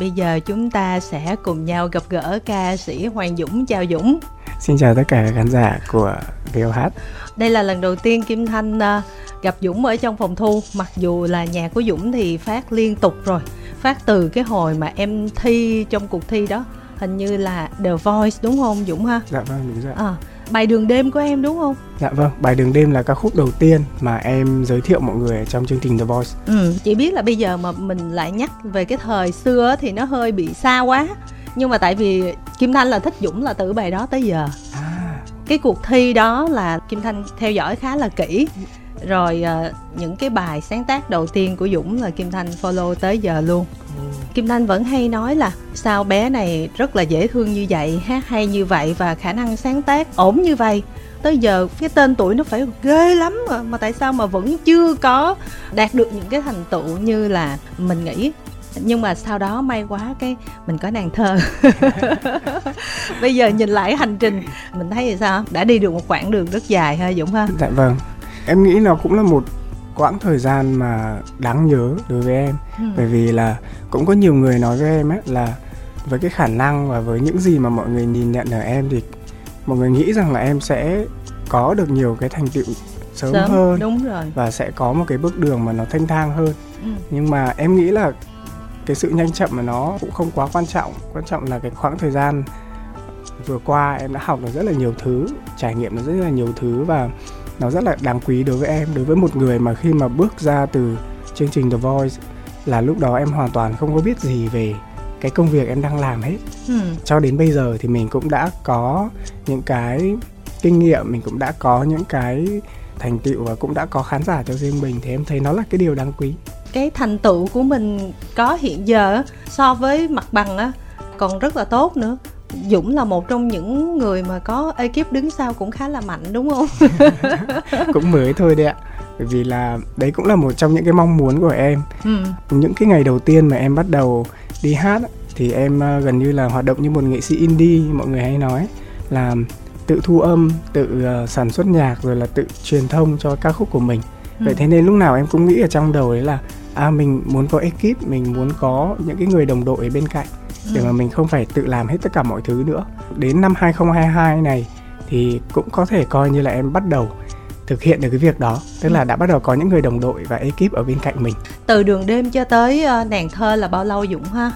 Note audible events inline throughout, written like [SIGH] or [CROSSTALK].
Bây giờ chúng ta sẽ cùng nhau gặp gỡ ca sĩ Hoàng Dũng. Chào Dũng. Xin chào tất cả khán giả của VOH. Đây là lần đầu tiên Kim Thanh uh, gặp Dũng ở trong phòng thu. Mặc dù là nhạc của Dũng thì phát liên tục rồi. Phát từ cái hồi mà em thi trong cuộc thi đó. Hình như là The Voice đúng không Dũng ha? Dạ vâng đúng rồi. À, bài đường đêm của em đúng không? Dạ vâng, bài đường đêm là ca khúc đầu tiên mà em giới thiệu mọi người trong chương trình The Voice. Ừ, chỉ biết là bây giờ mà mình lại nhắc về cái thời xưa thì nó hơi bị xa quá. Nhưng mà tại vì Kim Thanh là thích Dũng là từ bài đó tới giờ. À. Cái cuộc thi đó là Kim Thanh theo dõi khá là kỹ. Rồi uh, những cái bài sáng tác đầu tiên của Dũng là Kim Thanh follow tới giờ luôn. Kim Thanh vẫn hay nói là sao bé này rất là dễ thương như vậy, hát hay như vậy và khả năng sáng tác ổn như vậy. Tới giờ cái tên tuổi nó phải ghê lắm mà, mà tại sao mà vẫn chưa có đạt được những cái thành tựu như là mình nghĩ? Nhưng mà sau đó may quá cái mình có nàng thơ. [LAUGHS] Bây giờ nhìn lại hành trình mình thấy thì sao? Đã đi được một quãng đường rất dài ha dũng ha? Dạ vâng em nghĩ nó cũng là một quãng thời gian mà đáng nhớ đối với em ừ. bởi vì là cũng có nhiều người nói với em ấy là với cái khả năng và với những gì mà mọi người nhìn nhận ở em thì mọi người nghĩ rằng là em sẽ có được nhiều cái thành tựu sớm, sớm hơn đúng rồi và sẽ có một cái bước đường mà nó thanh thang hơn ừ. nhưng mà em nghĩ là cái sự nhanh chậm mà nó cũng không quá quan trọng quan trọng là cái khoảng thời gian vừa qua em đã học được rất là nhiều thứ trải nghiệm được rất là nhiều thứ và nó rất là đáng quý đối với em đối với một người mà khi mà bước ra từ chương trình The Voice là lúc đó em hoàn toàn không có biết gì về cái công việc em đang làm hết. Ừ. cho đến bây giờ thì mình cũng đã có những cái kinh nghiệm mình cũng đã có những cái thành tựu và cũng đã có khán giả cho riêng mình thì em thấy nó là cái điều đáng quý. Cái thành tựu của mình có hiện giờ so với mặt bằng á còn rất là tốt nữa Dũng là một trong những người mà có ekip đứng sau cũng khá là mạnh đúng không? [LAUGHS] cũng mới thôi đấy ạ. Bởi vì là đấy cũng là một trong những cái mong muốn của em. Ừ. Những cái ngày đầu tiên mà em bắt đầu đi hát thì em ờ, gần như là hoạt động như một nghệ sĩ indie mọi người hay nói là tự thu âm, tự uh, sản xuất nhạc rồi là tự truyền thông cho ca khúc của mình. Ừ. Vậy thế nên lúc nào em cũng nghĩ ở trong đầu đấy là à mình muốn có ekip, mình muốn có những cái người đồng đội ở bên cạnh để mà mình không phải tự làm hết tất cả mọi thứ nữa. Đến năm 2022 này thì cũng có thể coi như là em bắt đầu thực hiện được cái việc đó. Tức là đã bắt đầu có những người đồng đội và ekip ở bên cạnh mình. Từ đường đêm cho tới uh, nàng thơ là bao lâu dũng ha?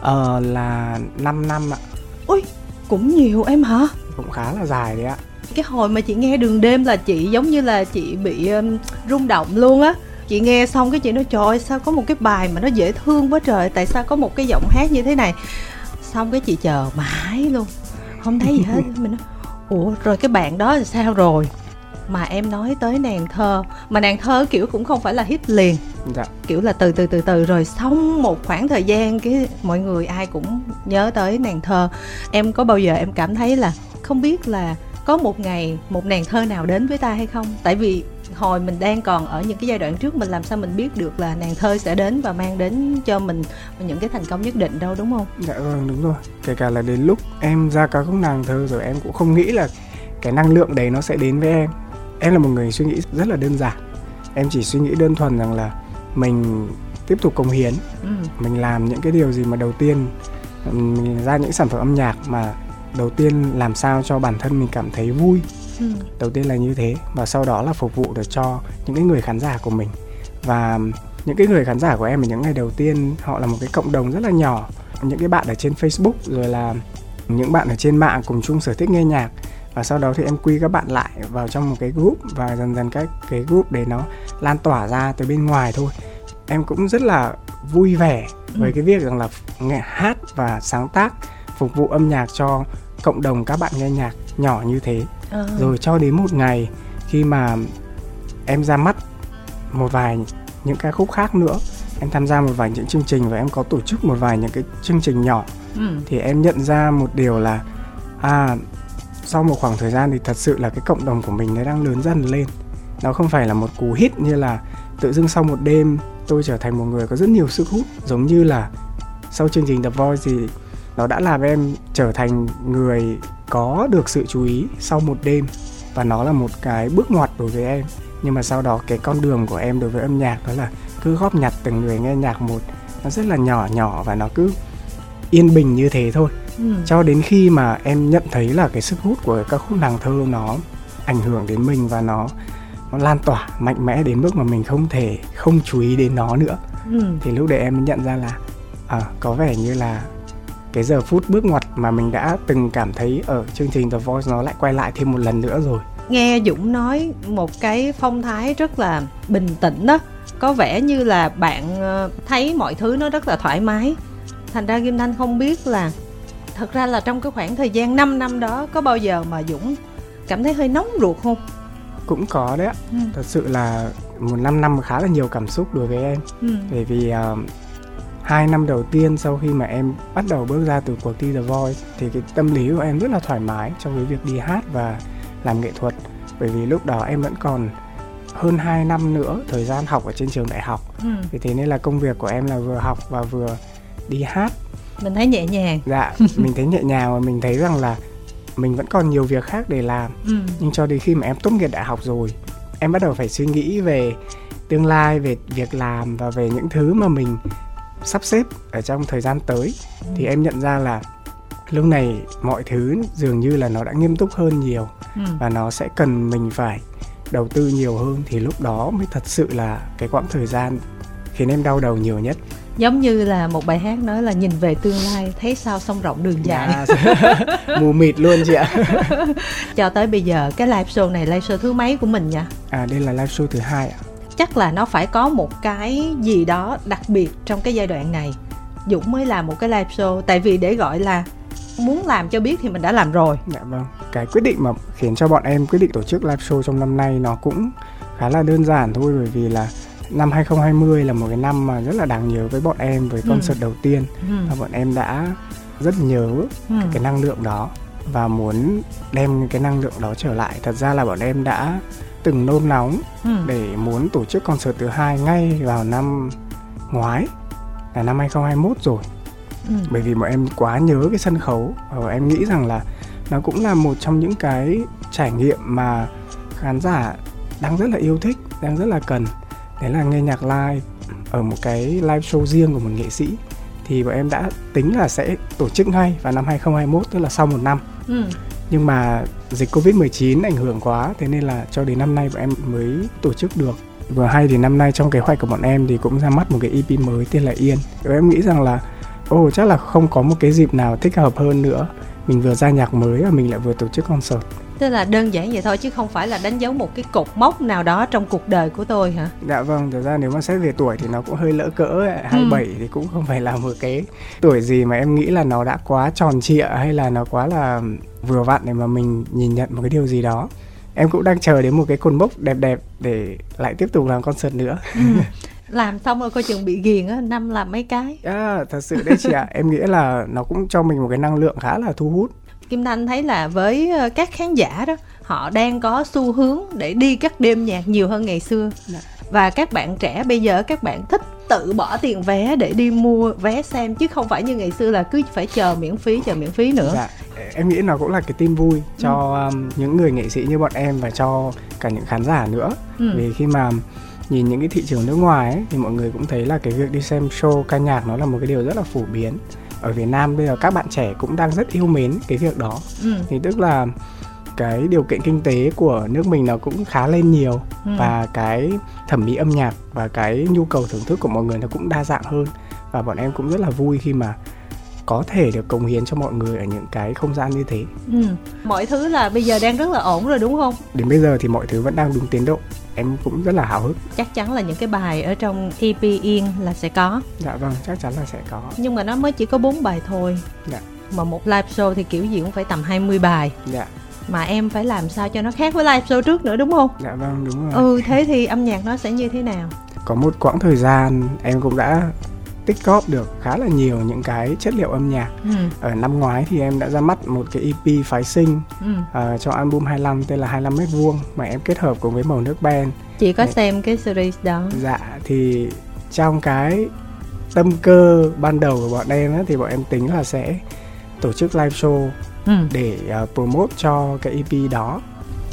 Ờ là 5 năm ạ. Ui cũng nhiều em hả? Cũng khá là dài đấy ạ. Cái hồi mà chị nghe đường đêm là chị giống như là chị bị um, rung động luôn á chị nghe xong cái chị nói trời ơi sao có một cái bài mà nó dễ thương quá trời tại sao có một cái giọng hát như thế này? Xong cái chị chờ mãi luôn. Không thấy gì hết. [LAUGHS] Mình nói ủa rồi cái bạn đó là sao rồi? Mà em nói tới nàng thơ mà nàng thơ kiểu cũng không phải là hit liền. Dạ. kiểu là từ từ từ từ rồi xong một khoảng thời gian cái mọi người ai cũng nhớ tới nàng thơ. Em có bao giờ em cảm thấy là không biết là có một ngày một nàng thơ nào đến với ta hay không? Tại vì hồi mình đang còn ở những cái giai đoạn trước mình làm sao mình biết được là nàng thơ sẽ đến và mang đến cho mình những cái thành công nhất định đâu đúng không? Dạ vâng đúng rồi. Kể cả là đến lúc em ra ca khúc nàng thơ rồi em cũng không nghĩ là cái năng lượng đấy nó sẽ đến với em. Em là một người suy nghĩ rất là đơn giản. Em chỉ suy nghĩ đơn thuần rằng là mình tiếp tục cống hiến ừ. mình làm những cái điều gì mà đầu tiên mình ra những sản phẩm âm nhạc mà đầu tiên làm sao cho bản thân mình cảm thấy vui ừ. đầu tiên là như thế và sau đó là phục vụ được cho những cái người khán giả của mình. Và những cái người khán giả của em ở những ngày đầu tiên họ là một cái cộng đồng rất là nhỏ. Những cái bạn ở trên Facebook rồi là những bạn ở trên mạng cùng chung sở thích nghe nhạc. Và sau đó thì em quy các bạn lại vào trong một cái group và dần dần cái cái group để nó lan tỏa ra từ bên ngoài thôi. Em cũng rất là vui vẻ với ừ. cái việc rằng là nghe hát và sáng tác phục vụ âm nhạc cho cộng đồng các bạn nghe nhạc nhỏ như thế à. rồi cho đến một ngày khi mà em ra mắt một vài những ca khúc khác nữa em tham gia một vài những chương trình và em có tổ chức một vài những cái chương trình nhỏ ừ. thì em nhận ra một điều là à sau một khoảng thời gian thì thật sự là cái cộng đồng của mình nó đang lớn dần lên nó không phải là một cú hit như là tự dưng sau một đêm tôi trở thành một người có rất nhiều sức hút giống như là sau chương trình The Voice thì nó đã làm em trở thành người có được sự chú ý sau một đêm. Và nó là một cái bước ngoặt đối với em. Nhưng mà sau đó cái con đường của em đối với âm nhạc đó là cứ góp nhặt từng người nghe nhạc một. Nó rất là nhỏ nhỏ và nó cứ yên bình như thế thôi. Ừ. cho đến khi mà em nhận thấy là cái sức hút của các khúc nàng thơ nó ảnh hưởng đến mình và nó nó lan tỏa mạnh mẽ đến mức mà mình không thể không chú ý đến nó nữa. Ừ. thì lúc đấy em mới nhận ra là à, có vẻ như là cái giờ phút bước ngoặt mà mình đã từng cảm thấy ở chương trình The Voice nó lại quay lại thêm một lần nữa rồi. Nghe Dũng nói một cái phong thái rất là bình tĩnh đó. Có vẻ như là bạn ờ, thấy mọi thứ nó rất là thoải mái. Thành ra Kim Thanh không biết là thật ra là trong cái khoảng thời gian 5 năm đó có bao giờ mà Dũng cảm thấy hơi nóng ruột không? Cũng có đấy ạ. Ừ. thật sự là một năm năm khá là nhiều cảm xúc đối với em. Ừ. bởi vì uh, hai năm đầu tiên sau khi mà em bắt đầu bước ra từ cuộc thi The Voice thì cái tâm lý của em rất là thoải mái trong cái việc đi hát và làm nghệ thuật. Bởi vì lúc đó em vẫn còn hơn 2 năm nữa thời gian học ở trên trường đại học. Ừ. vì thế nên là công việc của em là vừa học và vừa đi hát. Mình thấy nhẹ nhàng. Dạ mình thấy nhẹ nhàng và mình thấy rằng là mình vẫn còn nhiều việc khác để làm. Ừ. nhưng cho đến khi mà em tốt nghiệp đại học rồi em bắt đầu phải suy nghĩ về tương lai về việc làm và về những thứ mà mình sắp xếp ở trong thời gian tới thì em nhận ra là lúc này mọi thứ dường như là nó đã nghiêm túc hơn nhiều ừ. và nó sẽ cần mình phải đầu tư nhiều hơn thì lúc đó mới thật sự là cái quãng thời gian khiến em đau đầu nhiều nhất. Giống như là một bài hát nói là nhìn về tương lai thấy sao sông rộng đường dài. Yeah. [LAUGHS] Mù mịt luôn chị ạ. [LAUGHS] Cho tới bây giờ cái live show này live show thứ mấy của mình nha à đây là live show thứ hai ạ chắc là nó phải có một cái gì đó đặc biệt trong cái giai đoạn này dũng mới làm một cái live show tại vì để gọi là muốn làm cho biết thì mình đã làm rồi dạ vâng cái quyết định mà khiến cho bọn em quyết định tổ chức live show trong năm nay nó cũng khá là đơn giản thôi bởi vì là năm 2020 là một cái năm mà rất là đáng nhớ với bọn em với concert ừ. đầu tiên ừ. và bọn em đã rất nhớ ừ. cái năng lượng đó và muốn đem cái năng lượng đó trở lại thật ra là bọn em đã từng nôn nóng ừ. để muốn tổ chức concert thứ hai ngay vào năm ngoái là năm 2021 rồi ừ. bởi vì bọn em quá nhớ cái sân khấu và em nghĩ rằng là nó cũng là một trong những cái trải nghiệm mà khán giả đang rất là yêu thích đang rất là cần đấy là nghe nhạc live ở một cái live show riêng của một nghệ sĩ thì bọn em đã tính là sẽ tổ chức ngay vào năm 2021 tức là sau một năm ừ nhưng mà dịch Covid-19 ảnh hưởng quá thế nên là cho đến năm nay bọn em mới tổ chức được. Vừa hay thì năm nay trong kế hoạch của bọn em thì cũng ra mắt một cái EP mới tên là Yên và em nghĩ rằng là ồ oh, chắc là không có một cái dịp nào thích hợp hơn nữa. Mình vừa ra nhạc mới và mình lại vừa tổ chức concert tức là đơn giản vậy thôi chứ không phải là đánh dấu một cái cột mốc nào đó trong cuộc đời của tôi hả? Dạ vâng thực ra nếu mà xét về tuổi thì nó cũng hơi lỡ cỡ hai ừ. bảy thì cũng không phải là một cái tuổi gì mà em nghĩ là nó đã quá tròn trịa hay là nó quá là vừa vặn để mà mình nhìn nhận một cái điều gì đó? Em cũng đang chờ đến một cái cột mốc đẹp đẹp để lại tiếp tục làm concert nữa. Ừ. làm xong rồi coi chừng bị ghiền á năm làm mấy cái. À, thật sự đấy chị ạ. Em nghĩ là nó cũng cho mình một cái năng lượng khá là thu hút Kim Thanh thấy là với ờ, các khán giả đó họ đang có xu hướng để đi các đêm nhạc nhiều hơn ngày xưa dạ. và các bạn trẻ bây giờ các bạn thích tự bỏ tiền vé để đi mua vé xem chứ không phải như ngày xưa là cứ phải chờ miễn phí chờ miễn phí nữa dạ. em nghĩ nó cũng là cái tin vui cho ừ. um, những người nghệ sĩ như bọn em và cho cả những khán giả nữa ừ. vì khi mà nhìn những cái thị trường nước ngoài ấy, thì mọi người cũng thấy là cái việc đi xem show ca nhạc nó là một cái điều rất là phổ biến ở Việt Nam bây giờ các bạn trẻ cũng đang rất yêu mến cái việc đó ừ. thì tức là cái điều kiện kinh tế của nước mình nó cũng khá lên nhiều ừ. và cái thẩm mỹ âm nhạc và cái nhu cầu thưởng thức của mọi người nó cũng đa dạng hơn và bọn em cũng rất là vui khi mà có thể được cống hiến cho mọi người ở những cái không gian như thế. Ừ. Mọi thứ là bây giờ đang rất là ổn rồi đúng không? Đến bây giờ thì mọi thứ vẫn đang đúng tiến độ. Em cũng rất là hào hức. Chắc chắn là những cái bài ở trong EP Yên là sẽ có. Dạ vâng chắc chắn là sẽ có. Nhưng mà nó mới chỉ có bốn bài thôi. Dạ. Mà một live show thì kiểu gì cũng phải tầm 20 bài. Dạ. Mà em phải làm sao cho nó khác với live show trước nữa đúng không? Dạ vâng đúng rồi. Ừ thế thì âm nhạc nó sẽ như thế nào? Có một quãng thời gian em cũng đã tích góp được khá là nhiều những cái chất liệu âm nhạc ừ. ở năm ngoái thì em đã ra mắt một cái EP phái sinh ừ. uh, cho album 25 tên là 25 mét vuông mà em kết hợp cùng với màu nước band chị có Để... xem cái series đó dạ thì trong cái tâm cơ ban đầu của bọn em á, thì bọn em tính là sẽ tổ chức live show ừ. để uh, promote cho cái EP đó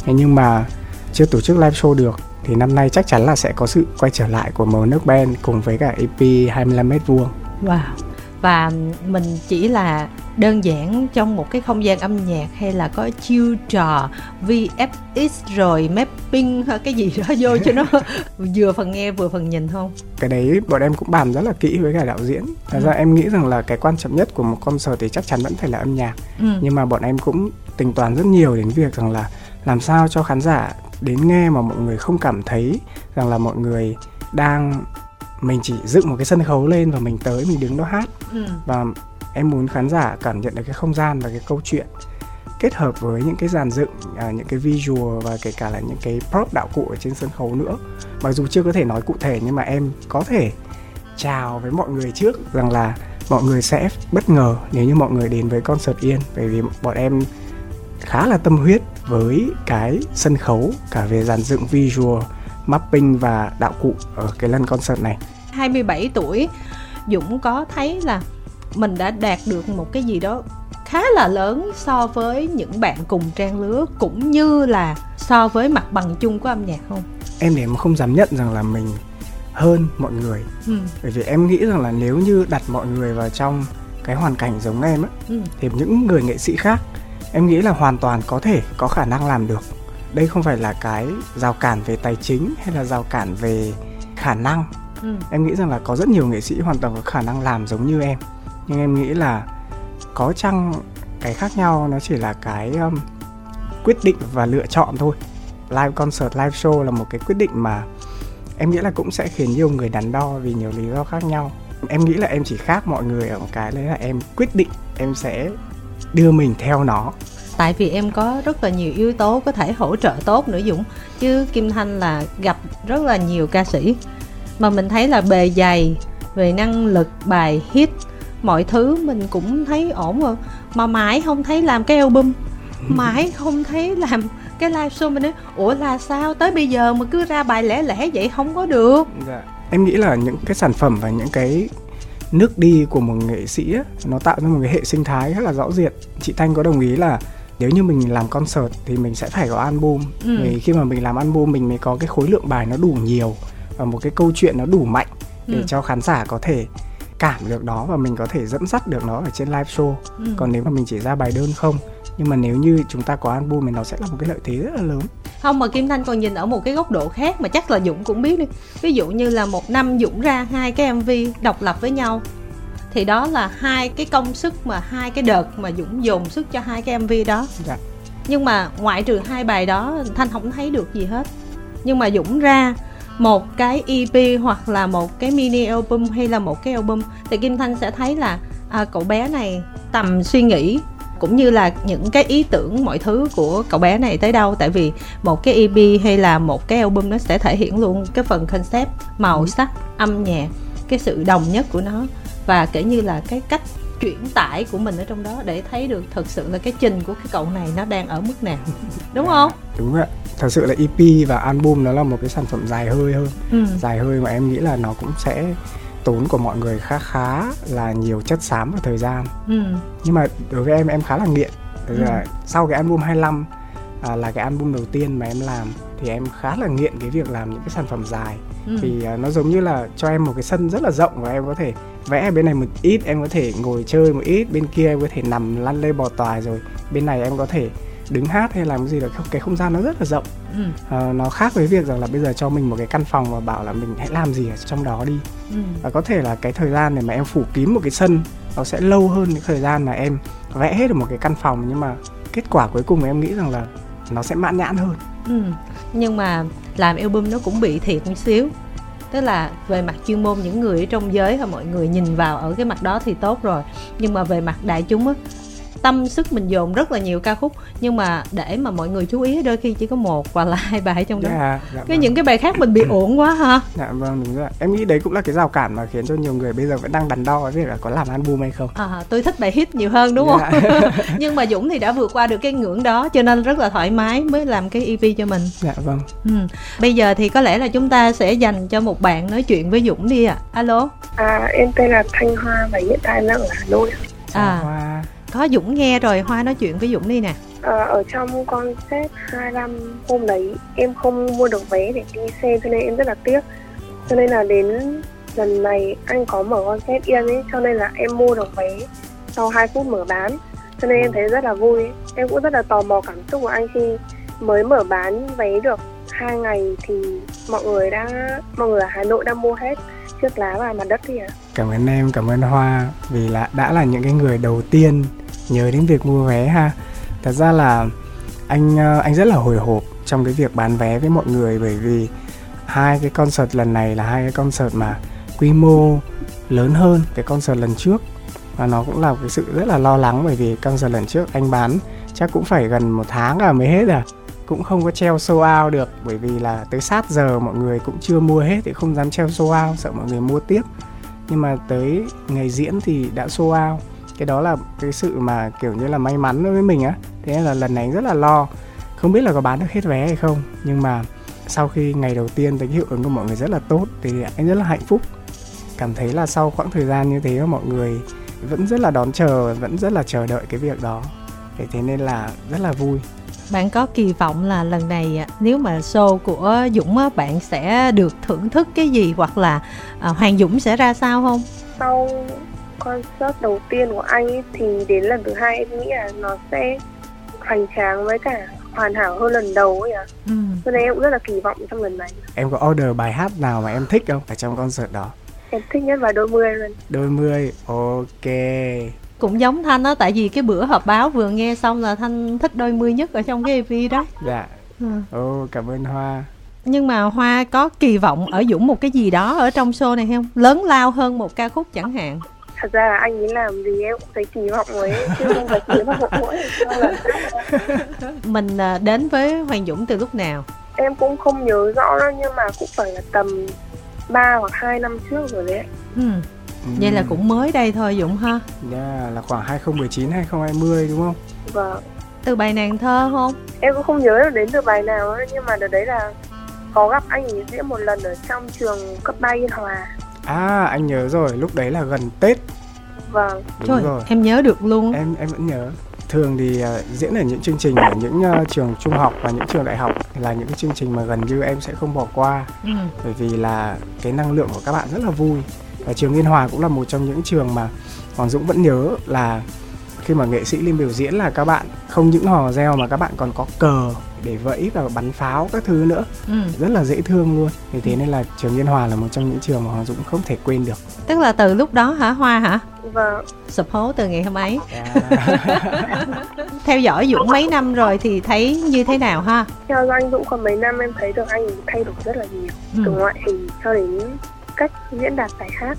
thế nhưng mà chưa tổ chức live show được thì năm nay chắc chắn là sẽ có sự quay trở lại của màu nước ben cùng với cả EP 25 mét vuông. Wow. và mình chỉ là đơn giản trong một cái không gian âm nhạc hay là có chiêu trò VFX rồi mapping hay cái gì đó vô cho nó [LAUGHS] vừa phần nghe vừa phần nhìn không? Cái đấy bọn em cũng bàn rất là kỹ với cả đạo diễn. Thật ừ. ra em nghĩ rằng là cái quan trọng nhất của một concert thì chắc chắn vẫn phải là âm nhạc. Ừ. Nhưng mà bọn em cũng tính toán rất nhiều đến việc rằng là làm sao cho khán giả đến nghe mà mọi người không cảm thấy rằng là mọi người đang mình chỉ dựng một cái sân khấu lên và mình tới mình đứng đó hát? Ừ. và em muốn khán giả cảm nhận được cái không gian và cái câu chuyện kết hợp với những cái dàn dựng à, những cái visual và kể cả là những cái prop đạo cụ ở trên sân khấu nữa. Mặc dù chưa có thể nói cụ thể nhưng mà em có thể chào với mọi người trước rằng là mọi người sẽ bất ngờ nếu như mọi người đến với concert yên. Bởi vì bọn em khá là tâm huyết với cái sân khấu cả về dàn dựng visual mapping và đạo cụ ở cái lần concert này 27 tuổi Dũng có thấy là mình đã đạt được một cái gì đó khá là lớn so với những bạn cùng trang lứa cũng như là so với mặt bằng chung của âm nhạc không? Em thì em không dám nhận rằng là mình hơn mọi người ừ. bởi vì em nghĩ rằng là nếu như đặt mọi người vào trong cái hoàn cảnh giống em á ừ. thì những người nghệ sĩ khác em nghĩ là hoàn toàn có thể có khả năng làm được. Đây không phải là cái rào cản về tài chính hay là rào cản về khả năng. Ừ. em nghĩ rằng là có rất nhiều nghệ sĩ hoàn toàn có khả năng làm giống như em. Nhưng em nghĩ là có chăng cái khác nhau nó chỉ là cái um, quyết định và lựa chọn thôi. Live concert live show là một cái quyết định mà em nghĩ là cũng sẽ khiến nhiều người đắn đo vì nhiều lý do khác nhau. Em nghĩ là em chỉ khác mọi người ở một cái đấy là em quyết định em sẽ đưa mình theo nó. Tại vì em có rất là nhiều yếu tố có thể hỗ trợ tốt nữa dũng. Chứ kim thanh là gặp rất là nhiều ca sĩ. Mà mình thấy là bề dày về năng lực bài hit mọi thứ mình cũng thấy ổn rồi. Mà mãi không thấy làm cái album. [LAUGHS] Mãi không thấy làm cái live show mình nói ủa là sao? Tới bây giờ mà cứ ra bài lẻ lẻ vậy không có được. Dạ. em nghĩ là những cái sản phẩm và những cái nước đi của một nghệ sĩ nó tạo ra một cái hệ sinh thái rất là rõ rệt chị thanh có đồng ý là nếu như mình làm concert thì mình sẽ phải có album ừ. vì khi mà mình làm album mình mới có cái khối lượng bài nó đủ nhiều và một cái câu chuyện nó đủ mạnh để ừ. cho khán giả có thể cảm được nó và mình có thể dẫn dắt được nó ở trên live show ừ. còn nếu mà mình chỉ ra bài đơn không nhưng mà nếu như chúng ta có album thì nó sẽ là một cái lợi thế rất là lớn không mà kim thanh còn nhìn ở một cái góc độ khác mà chắc là dũng cũng biết đi. Ví dụ như là một năm dũng ra hai cái mv độc lập với nhau thì đó là hai cái công sức mà hai cái đợt mà dũng dồn sức cho hai cái mv đó. Dạ. nhưng mà ngoại trừ hai bài đó thanh không thấy được gì hết. Nhưng mà dũng ra một cái EP hoặc là một cái mini album hay là một cái album thì Kim Thanh sẽ thấy là à, cậu bé này tầm suy nghĩ cũng như là những cái ý tưởng mọi thứ của cậu bé này tới đâu. Tại vì một cái EP hay là một cái album nó sẽ thể hiện luôn cái phần concept màu ừ. sắc âm nhạc cái sự đồng nhất của nó. Và kể như là cái cách chuyển tải của mình ở trong đó để thấy được thực sự là cái trình của cái cậu này nó đang ở mức nào. [LAUGHS] Đúng không? đúng ạ. Thật sự là EP và album nó là một cái sản phẩm dài hơi hơn. Ừ. dài hơi mà em nghĩ là nó cũng sẽ tốn của mọi người khá khá là nhiều chất xám và thời gian ừ. nhưng mà đối với em em khá là nghiện ừ. là sau cái album 25 à, là cái album đầu tiên mà em làm thì em khá là nghiện cái việc làm những cái sản phẩm dài ừ. thì à, nó giống như là cho em một cái sân rất là rộng và em có thể vẽ bên này một ít em có thể ngồi chơi một ít bên kia em có thể nằm lăn lê bò tòa rồi bên này em có thể đứng hát hay làm cái gì đó cái không gian nó rất là rộng ừ. à, nó khác với việc rằng là bây giờ cho mình một cái căn phòng và bảo là mình hãy làm gì ở trong đó đi ừ. và có thể là cái thời gian để mà em phủ kín một cái sân nó sẽ lâu hơn những thời gian mà em vẽ hết được một cái căn phòng nhưng mà kết quả cuối cùng em nghĩ rằng là nó sẽ mãn nhãn hơn ừ. nhưng mà làm album nó cũng bị thiệt một xíu tức là về mặt chuyên môn những người ở trong giới và mọi người nhìn vào ở cái mặt đó thì tốt rồi nhưng mà về mặt đại chúng á tâm sức mình dồn rất là nhiều ca khúc. Nhưng mà để mà mọi người chú ý đôi khi chỉ có một hoặc là hai bài trong đó. Dạ, dạ, cái vâng. những cái bài khác mình bị ổn quá ha. Dạ vâng đúng rồi. Em nghĩ đấy cũng là cái rào cản mà khiến cho nhiều người bây giờ vẫn đang đắn đo với việc là có làm album hay không. À, tôi thích bài hit nhiều hơn đúng dạ. không? [LAUGHS] Nhưng mà dũng thì đã vượt qua được cái ngưỡng đó cho nên rất là thoải mái mới làm cái ep cho mình. Dạ vâng. Ừ. bây giờ thì có lẽ là chúng ta sẽ dành cho một bạn nói chuyện với dũng đi ạ. À. alo. À em tên là thanh hoa và hiện tại đang ở hà nội. À. Hoa có Dũng nghe rồi Hoa nói chuyện với Dũng đi nè. À, ở trong concept 25 hôm đấy em không mua được vé để đi xem cho nên em rất là tiếc. Cho nên là đến lần này anh có mở concert yên ấy cho nên là em mua được vé sau 2 phút mở bán. Cho nên em thấy rất là vui. Em cũng rất là tò mò cảm xúc của anh khi mới mở bán vé được hai ngày thì mọi người đã mọi người ở Hà Nội đang mua hết chiếc lá và mặt đất à cảm ơn em cảm ơn Hoa vì là đã là những cái người đầu tiên nhớ đến việc mua vé ha. Thật ra là anh ờ, anh rất là hồi hộp trong cái việc bán vé với mọi người bởi vì hai cái concert lần này là hai cái concert mà quy mô lớn hơn cái concert lần trước. Và nó cũng là cái sự rất là lo lắng bởi vì concert lần trước anh bán chắc cũng phải gần một tháng à mới hết à. Cũng không có treo show out được bởi vì là tới sát giờ mọi người cũng chưa mua hết thì không dám treo show out, sợ mọi người mua tiếp. Nhưng mà tới ngày diễn thì đã show out cái đó là cái sự mà kiểu như là may mắn đối với mình á. Thế nên là lần này rất là lo. Không biết là có bán được hết vé hay không nhưng mà sau khi ngày đầu tiên thấy hiệu ứng của mọi người rất là tốt thì anh rất là hạnh phúc. Cảm thấy là sau khoảng thời gian như thế mọi người vẫn rất là đón chờ vẫn rất là chờ đợi cái việc đó. Thế thế nên là rất là vui. Bạn có kỳ vọng là lần này nếu mà show của Dũng á, bạn sẽ được thưởng thức cái gì hoặc là à, Hoàng Dũng sẽ ra sao không? sau concert đầu tiên của anh ấy, thì đến lần thứ hai em nghĩ là nó sẽ hoành tráng với cả hoàn hảo hơn lần đầu ấy à Ừ. cho nên em cũng rất là kỳ vọng trong lần này em có order bài hát nào mà em thích không ở trong concert đó em thích nhất bài đôi mươi luôn đôi mươi ok Cũng giống Thanh á, tại vì cái bữa họp báo vừa nghe xong là Thanh thích đôi mươi nhất ở trong cái MV đó. dạ Ừ. ô cảm ơn hoa Nhưng mà Hoa có kỳ vọng ở Dũng một cái gì đó ở trong show này không? Lớn lao hơn một ca khúc chẳng hạn. Thật ra là anh ấy làm gì em cũng thấy kỳ vọng ấy, chứ không phải kỳ vọng mỗi Mình à, đến với Hoàng Dũng từ lúc nào? em cũng không nhớ rõ đâu nhưng mà cũng phải là tầm 3 hoặc 2 năm trước rồi đấy ạ. Ừ. Vậy là cũng mới đây thôi Dũng ha. yeah, là khoảng 2019 2020 đúng không và Từ bài nàng thơ không? em cũng không nhớ được đến từ bài nào ấy, nhưng mà đợt đấy là có gặp anh ấy diễn một lần ở trong trường cấp 3 Yên Hòa à anh nhớ rồi lúc đấy là gần tết. Vâng. Đúng Trời, rồi. em nhớ được luôn. em em vẫn nhớ. Thường thì uh, diễn ở những chương trình ở những uh, trường trung học và những trường đại học là những cái chương trình mà gần như em sẽ không bỏ qua. Ừ. bởi vì là cái năng lượng của các bạn rất là vui. Và trường Yên Hòa cũng là một trong những trường mà Hoàng Dũng vẫn nhớ là khi mà nghệ sĩ lên biểu diễn là các bạn không những hò reo mà các bạn còn có cờ để vẫy và bắn pháo các thứ nữa Ừ. rất là dễ thương luôn vì thế nên là trường Yên Hòa là một trong những trường mà Hoàng Dũng không thể quên được Tức là từ lúc đó hả Hoa hả? và Sụp hố từ ngày hôm ấy. À, [LAUGHS] Theo dõi Dũng mấy năm rồi thì thấy như thế nào ha? theo do anh Dũng còn mấy năm em thấy được anh thay đổi rất là nhiều Ừ. từ ngoại hình cho đến cách diễn đạt bài hát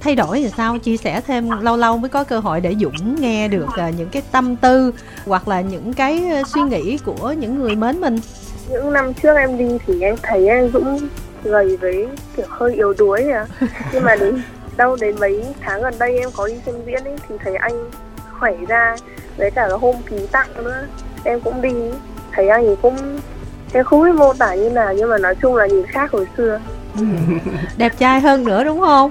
Thay đổi thì sao? Chia sẻ thêm lâu lâu mới có cơ hội để Dũng nghe được à, những cái tâm tư hoặc là những cái à, suy nghĩ của những người mến mình. những năm trước em đi thì em thấy anh Dũng gầy với kiểu hơi yếu đuối à [LAUGHS] nhưng mà đến đâu đến mấy tháng gần đây em có đi xem diễn ấy thì thấy anh khỏe ra với cả cái hôm ký tặng nữa em cũng đi thấy anh ấy cũng em không biết mô tả như nào nhưng mà nói chung là nhìn khác hồi xưa Đẹp trai hơn nữa đúng không?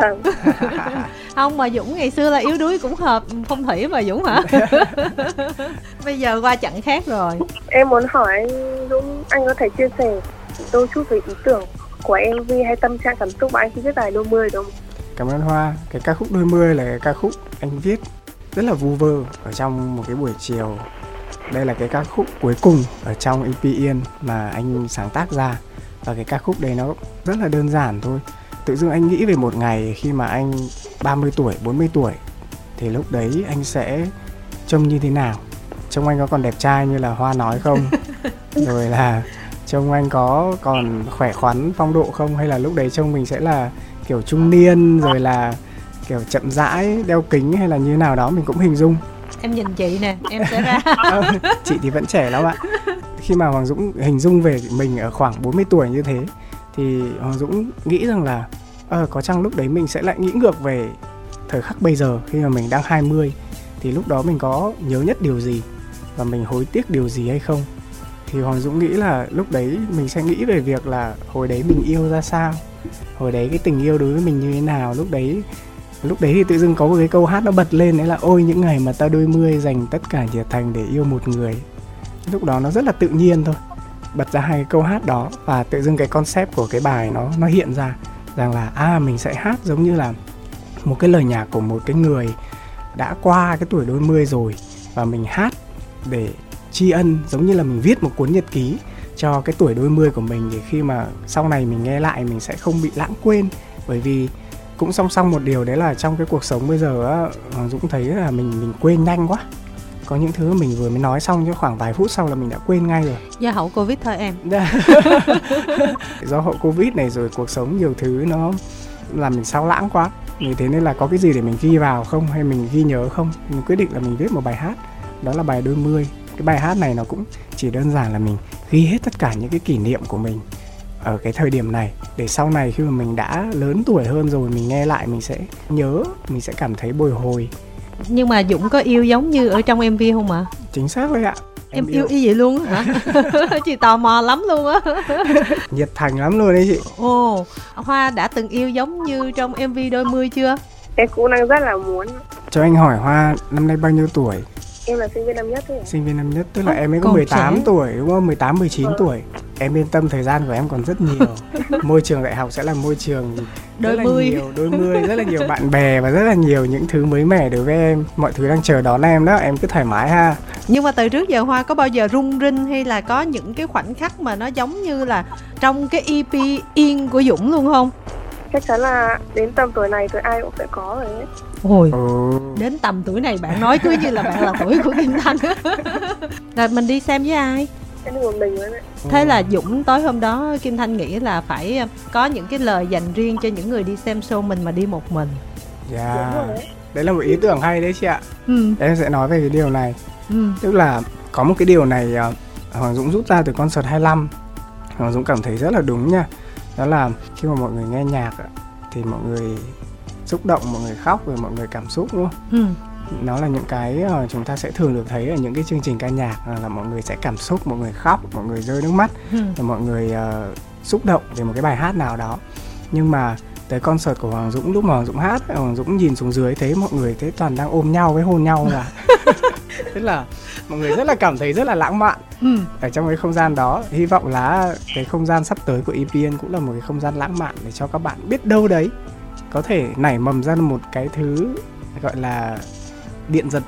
Vâng [LAUGHS] Không mà Dũng ngày xưa là yếu đuối cũng hợp phong thủy mà Dũng hả? [LAUGHS] Bây giờ qua chặng khác rồi. em muốn hỏi anh Dũng anh có thể chia sẻ đôi chút về ý tưởng của MV hay tâm trạng cảm xúc của anh khi viết bài đôi mươi đúng không? cảm ơn Hoa cái ca khúc đôi mươi là cái ca khúc anh viết rất là vu vơ ở trong một cái buổi chiều đây là cái ca khúc cuối cùng ở trong EP Yên mà anh sáng tác ra và cái ca khúc đấy nó rất là đơn giản thôi tự dưng anh nghĩ về một ngày khi mà anh 30 tuổi 40 tuổi thì lúc đấy anh sẽ trông như thế nào? Trông anh có còn đẹp trai như là Hoa nói không? [LAUGHS] Rồi là trông anh có còn khỏe khoắn phong độ không? Hay là lúc đấy trông mình sẽ là kiểu trung niên rồi là kiểu chậm rãi đeo kính hay là như nào đó? Mình cũng hình dung. Em nhìn chị nè, em sẽ ra. [LAUGHS] Ờ, chị thì vẫn trẻ lắm ạ. Khi mà Hoàng Dũng hình dung về mình ở khoảng 40 tuổi như thế thì Hoàng Dũng nghĩ rằng là ờ có chăng lúc đấy mình sẽ lại nghĩ ngược về thời khắc bây giờ khi mà mình đang 20 thì lúc đó mình có nhớ nhất điều gì và mình hối tiếc điều gì hay không? Thì Hoàng Dũng nghĩ là lúc đấy mình sẽ nghĩ về việc là hồi đấy mình yêu ra sao? Hồi đấy cái tình yêu đối với mình như thế nào? Lúc đấy lúc đấy thì tự dưng có một cái câu hát nó bật lên, đấy là ôi, những ngày mà ta đôi mươi dành tất cả nhiệt thành để yêu một người. Lúc đó nó rất là tự nhiên thôi bật ra hai cái câu hát đó và tự dưng cái concept của cái bài nó nó hiện ra rằng là à mình sẽ hát giống như là một cái lời nhạc của một cái người đã qua cái tuổi đôi mươi rồi và mình hát để tri ân, giống như là mình viết một cuốn nhật ký cho cái tuổi đôi mươi của mình để khi mà sau này mình nghe lại mình sẽ không bị lãng quên. Bởi vì cũng song song một điều đấy là trong cái cuộc sống bây giờ á, Dũng thấy là mình mình quên nhanh quá có những thứ mình vừa mới nói xong chứ khoảng vài phút sau là mình đã quên ngay rồi. Do hậu covid thôi em. [LAUGHS] Do hậu covid này rồi cuộc sống nhiều thứ nó làm mình sao lãng quá. Vì thế nên là có cái gì để mình ghi vào không hay mình ghi nhớ không? Mình quyết định là mình viết một bài hát đó là bài đôi mươi. Cái bài hát này nó cũng chỉ đơn giản là mình ghi hết tất cả những cái kỷ niệm của mình ở cái thời điểm này. Để sau này khi mà mình đã lớn tuổi hơn rồi mình nghe lại mình sẽ nhớ mình sẽ cảm thấy bồi hồi nhưng mà dũng có yêu giống như ở trong mv không ạ? Chính xác đấy ạ. Em, em yêu y vậy luôn hả? [LAUGHS] Chị tò mò lắm luôn á. [LAUGHS] Nhiệt thành lắm luôn đấy chị. Ồ hoa đã từng yêu giống như trong mv đôi mươi chưa? Em cũng đang rất là muốn. Cho anh hỏi hoa năm nay bao nhiêu tuổi? Em là sinh viên năm nhất ấy sinh viên năm nhất tức là em ấy có 18 trẻ. tuổi đúng không? 18 19 ừ. tuổi em yên tâm thời gian của em còn rất nhiều. [LAUGHS] Môi trường đại học sẽ là môi trường đôi rất mươi. là nhiều đôi mươi rất là nhiều [LAUGHS] bạn bè và rất là nhiều những thứ mới mẻ đối với em. Mọi thứ đang chờ đón em đó em cứ thoải mái ha. Nhưng mà từ trước giờ hoa có bao giờ rung rinh hay là có những cái khoảnh khắc mà nó giống như là trong cái ep yên của dũng luôn không? Chắc chắn là đến tầm tuổi này thì ai cũng sẽ có rồi ấy. Ôi, ừ. đến tầm tuổi này bạn nói cứ như là bạn là tuổi của Kim Thanh. [LAUGHS] Rồi mình đi xem với ai? Đi một mình nữa Thế là Dũng tối hôm đó Kim Thanh nghĩ là phải ờ, có những cái lời dành riêng cho những người đi xem show mình mà đi một mình Dạ yeah. Đấy là một ý tưởng hay đấy chị ạ ừ. Em sẽ nói về cái điều này ừ. Tức là có một cái điều này ờ, Hoàng Dũng rút ra từ concert 25 Hoàng Dũng cảm thấy rất là đúng nha Đó là khi mà mọi người nghe nhạc Thì mọi người xúc động mọi người khóc rồi mọi người cảm xúc đúng không ừ. Nó là những cái uh, chúng ta sẽ thường được thấy ở những cái chương trình ca nhạc uh, là mọi người sẽ cảm xúc mọi người khóc mọi người rơi nước mắt ừ. và mọi người uh, xúc động về một cái bài hát nào đó nhưng mà tới concert của Hoàng Dũng lúc mà Hoàng Dũng hát Hoàng Dũng nhìn xuống dưới thấy mọi người thấy toàn đang ôm nhau với hôn nhau là [LAUGHS] tức là mọi người rất là cảm thấy rất là lãng mạn ừ. ở trong cái không gian đó hy vọng là cái không gian sắp tới của EPN cũng là một cái không gian lãng mạn để cho các bạn biết đâu đấy có thể nảy mầm ra một cái thứ gọi là điện giật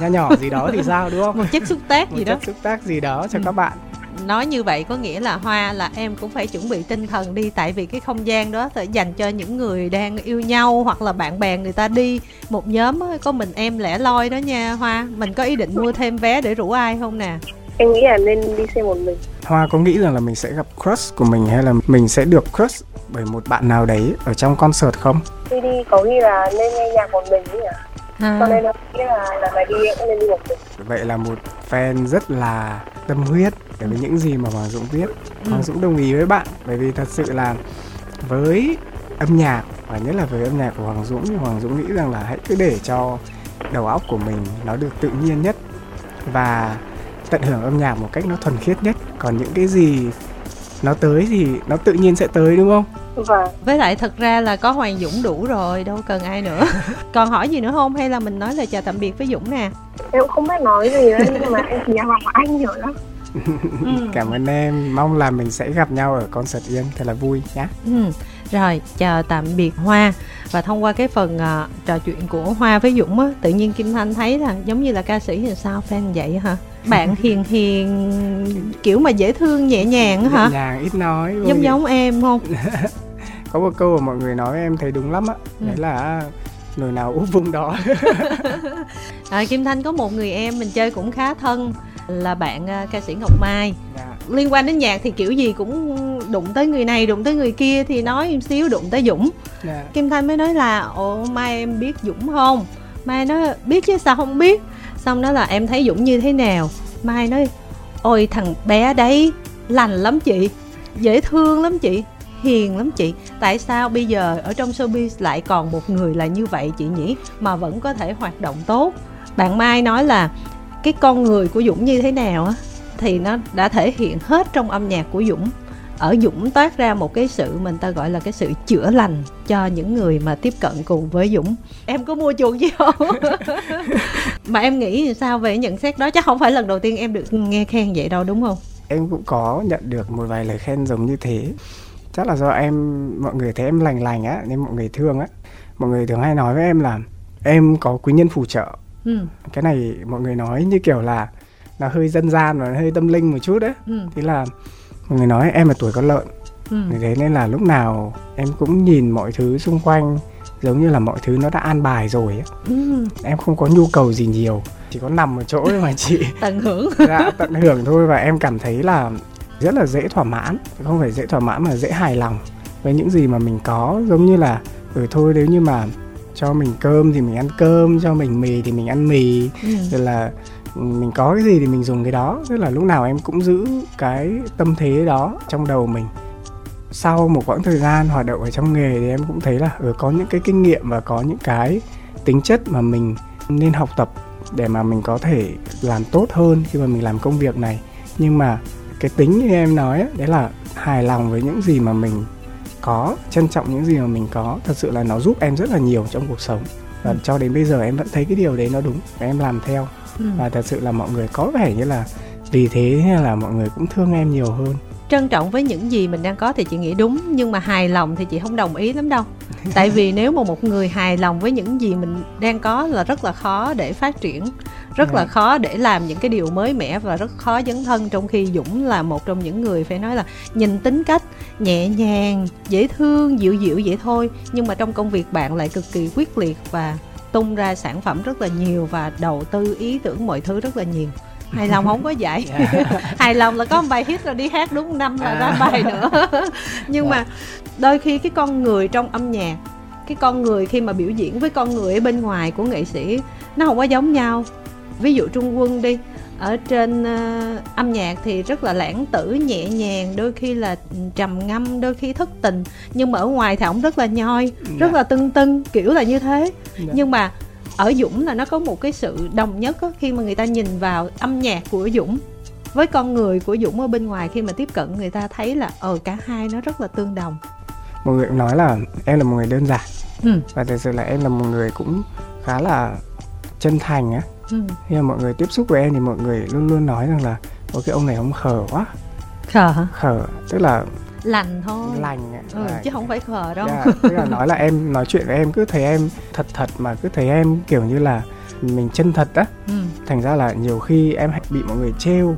nho nhỏ gì đó thì sao đúng không? [LAUGHS] Một chất xúc tác một gì chất đó. xúc tác gì đó cho ừ. các bạn. Nói như vậy có nghĩa là hoa là em cũng phải chuẩn bị tinh thần đi tại vì cái không gian đó sẽ dành cho những người đang yêu nhau hoặc là bạn bè người ta đi. Một nhóm có mình em lẻ loi đó nha hoa. Mình có ý định mua thêm vé để rủ ai không nè? Em nghĩ là nên đi xem một mình. Hoa có nghĩ rằng là mình sẽ gặp crush của mình hay là mình sẽ được crush bởi một bạn nào đấy ở trong concert không? Đi đi có ghi là nên nghe nhạc một mình nhỉ? à. Cho nên nó nghĩ là là phải đi cũng nên đi một mình vậy là một fan rất là tâm huyết đối với những gì mà Hoàng Dũng viết. Ừ. Hoàng Dũng đồng ý với bạn bởi vì thật sự là với âm nhạc và nhất là với âm nhạc của Hoàng Dũng thì Hoàng Dũng nghĩ rằng là hãy cứ để cho đầu óc của mình nó được tự nhiên nhất và tận hưởng âm nhạc một cách nó thuần khiết nhất. Còn những cái gì nó tới thì nó tự nhiên sẽ tới đúng không vâng. Với lại thật ra là có hoàng dũng đủ rồi đâu cần ai nữa. [LAUGHS] Còn hỏi gì nữa không? Hay là mình nói lời chào tạm biệt với dũng nè? Em không biết nói gì nữa nhưng mà em chỉ hy vọng anh hiểu lắm. [LAUGHS] Ừ. cảm ơn em. Mong là mình sẽ gặp nhau ở concert yên thật là vui nhé ừ. rồi chào tạm biệt hoa. Và thông qua cái phần uh, trò chuyện của hoa với dũng á tự nhiên kim thanh thấy là giống như là ca sĩ thì sao fan vậy hả? Bạn [LAUGHS] hiền hiền kiểu mà dễ thương nhẹ nhàng hả? Nhẹ nhàng ít nói giống giống em không có một câu mà mọi người nói em thấy đúng lắm á ừ. đấy là người nào úp vung đó [LAUGHS] à, kim thanh có một người em mình chơi cũng khá thân là bạn uh, ca sĩ ngọc mai yeah. Dạ. liên quan đến nhạc thì kiểu gì cũng đụng tới người này đụng tới người kia thì nói em xíu đụng tới dũng yeah. Dạ. kim thanh mới nói là ồ mai em biết dũng không mai nói biết chứ sao không biết xong đó là em thấy dũng như thế nào mai nói ôi thằng bé đấy lành lắm chị dễ thương lắm chị hiền lắm chị. Tại sao bây giờ ở trong showbiz lại còn một người là như vậy chị nhỉ? Mà vẫn có thể hoạt động tốt. Bạn mai nói là cái con người của dũng như thế nào á thì nó đã thể hiện hết trong âm nhạc của dũng. Ở Dũng toát ra một cái sự mình ta gọi là cái sự chữa lành cho những người mà tiếp cận cùng với Dũng. Em có mua chuột gì không? [LAUGHS] Mà em nghĩ sao về nhận xét đó? Chắc không phải lần đầu tiên em được nghe khen vậy đâu đúng không? Em cũng có nhận được một vài lời khen giống như thế chắc là do em mọi người thấy em lành lành á nên mọi người thương á mọi người thường hay nói với em là em có quý nhân phù trợ ừ. cái này mọi người nói như kiểu là nó hơi dân gian và hơi tâm linh một chút đấy Ừ. thế là mọi người nói em là tuổi con lợn Ừ. thế nên là lúc nào em cũng nhìn mọi thứ xung quanh giống như là mọi thứ nó đã an bài rồi ấy. Ừ. em không có nhu cầu gì nhiều chỉ có nằm ở chỗ thôi mà chị [LAUGHS] tận hưởng dạ, tận hưởng thôi và em cảm thấy là rất là dễ thỏa mãn. Không phải dễ thỏa mãn mà dễ hài lòng với những gì mà mình có. Giống như là ừ thôi nếu như mà cho mình cơm thì mình ăn cơm cho mình mì thì mình ăn mì. Ừ. rồi là ừ, mình có cái gì thì mình dùng cái đó. Tức là lúc nào em cũng giữ cái tâm thế đó trong đầu mình. Sau một quãng thời gian hoạt động ở trong nghề thì em cũng thấy là ừ, có những cái kinh nghiệm và có những cái tính chất mà mình nên học tập để mà mình có thể làm tốt hơn khi mà mình làm công việc này. Nhưng mà cái tính như em nói ấy, đấy là hài lòng với những gì mà mình có trân trọng những gì mà mình có. Thật sự là nó giúp em rất là nhiều trong cuộc sống. Và Ừ. cho đến bây giờ em vẫn thấy cái điều đấy nó đúng và em làm theo. Ừ. và thật sự là mọi người có vẻ như là vì thế nên là mọi người cũng thương em nhiều hơn. Trân trọng với những gì mình đang có thì chị nghĩ đúng nhưng mà hài lòng thì chị không đồng ý lắm đâu. Tại vì [LAUGHS] nếu mà một người hài lòng với những gì mình đang có là rất là khó để phát triển rất là Dạ. khó để làm những cái điều mới mẻ và rất khó dấn thân trong khi dũng là một trong những người phải nói là nhìn tính cách nhẹ nhàng dễ thương dịu dịu vậy thôi. Nhưng mà trong công việc bạn lại cực kỳ quyết liệt và tung ra sản phẩm rất là nhiều và đầu tư ý tưởng mọi thứ rất là nhiều. Hài lòng không có vậy [LAUGHS] hài lòng là có một bài hit rồi đi hát đúng năm là ra bài nữa. [LAUGHS] Nhưng mà đôi khi cái con người trong âm nhạc cái con người khi mà biểu diễn với con người ở bên ngoài của nghệ sĩ nó không có giống nhau ví dụ trung quân đi ở trên ờ, âm nhạc thì rất là lãng tử nhẹ nhàng đôi khi là trầm ngâm đôi khi thất tình nhưng mà ở ngoài thì ổng rất là nhoi rất là tưng tưng kiểu là như thế. Dạ. nhưng mà ở Dũng là nó có một cái sự đồng nhất á, khi mà người ta nhìn vào âm nhạc của Dũng với con người của Dũng ở bên ngoài khi mà tiếp cận người ta thấy là ờ cả hai nó rất là tương đồng. Mọi người cũng nói là em là một người đơn giản. Ừ. và thật sự là em là một người cũng khá là chân thành á Ừ. khi mà mọi người tiếp xúc với em thì mọi người luôn luôn nói rằng là ôi cái ông này ông khờ quá. Khờ hả? Khờ tức là lành thôi. Lành ừ, Và- chứ không phải khờ đâu. Dạ, tức là nói là em nói chuyện với em cứ thấy em thật thật mà cứ thấy em kiểu như là mình chân thật á. Ừ. thành ra là nhiều khi em bị mọi người trêu.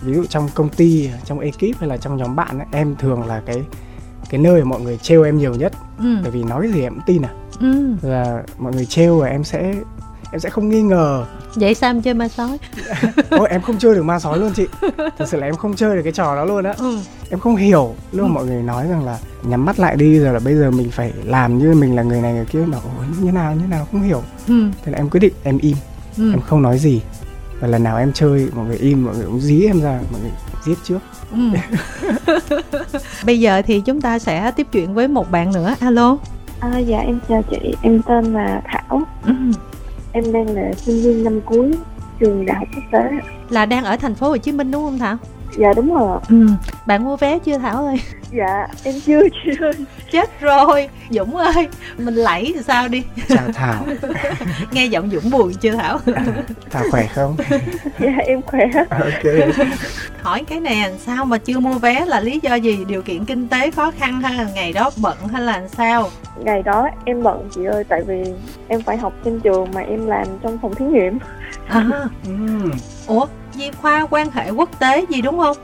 Ví dụ trong công ty trong ekip hay là trong nhóm bạn ấy, em thường là cái cái nơi mà mọi người trêu em nhiều nhất. Ừ. bởi vì nói gì em cũng tin à. Ừ. là mọi người trêu và em sẽ em sẽ không nghi ngờ. Vậy sao em chơi ma sói? [LAUGHS] Ôi em không chơi được ma sói luôn chị. Thật sự là em không chơi được cái trò đó luôn á. Ừ. em không hiểu lúc mà mọi người nói rằng là nhắm mắt lại đi rồi là bây giờ mình phải làm như mình là người này người kia mà ôi như nào như nào không hiểu. Ừ. thế là em quyết định em im. Ừ. em không nói gì. Và lần nào em chơi mọi người im mọi người cũng dí em ra mọi người giết trước. Ừ. [LAUGHS] bây giờ thì chúng ta sẽ tiếp chuyện với một bạn nữa. Alo. À, dạ em chào chị, em tên là Thảo, ừ em đang là sinh viên năm cuối trường đại học quốc tế. là đang ở thành phố Hồ Chí Minh đúng không Thảo Dạ đúng rồi. ạ. ừ. bạn mua vé chưa Thảo ơi Dạ em chưa ơi. chết rồi Dũng ơi mình lẫy thì sao đi chào thảo [LAUGHS] nghe giọng Dũng buồn chưa Thảo thảo khỏe không Dạ em khỏe. ok hỏi cái này làm sao mà chưa mua vé là lý do gì điều kiện kinh tế khó khăn hay là ngày đó bận hay là làm sao Ngày đó em bận chị ơi, tại vì em phải học trên trường mà em làm trong phòng thí nghiệm. à, Ừm, ủa di khoa quan hệ quốc tế gì đúng không